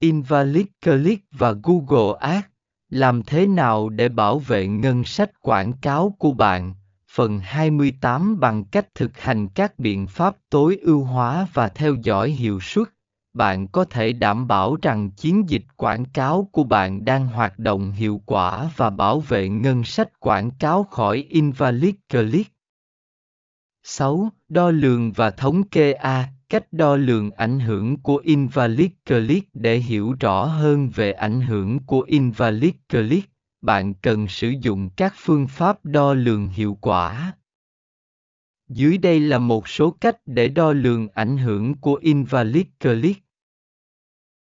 Invalid Click và Google Ads. Làm thế nào để bảo vệ ngân sách quảng cáo của bạn? Phần 28 bằng cách thực hành các biện pháp tối ưu hóa và theo dõi hiệu suất. Bạn có thể đảm bảo rằng chiến dịch quảng cáo của bạn đang hoạt động hiệu quả và bảo vệ ngân sách quảng cáo khỏi invalid click. 6. Đo lường và thống kê A. Cách đo lường ảnh hưởng của invalid click để hiểu rõ hơn về ảnh hưởng của invalid click, bạn cần sử dụng các phương pháp đo lường hiệu quả. Dưới đây là một số cách để đo lường ảnh hưởng của invalid click.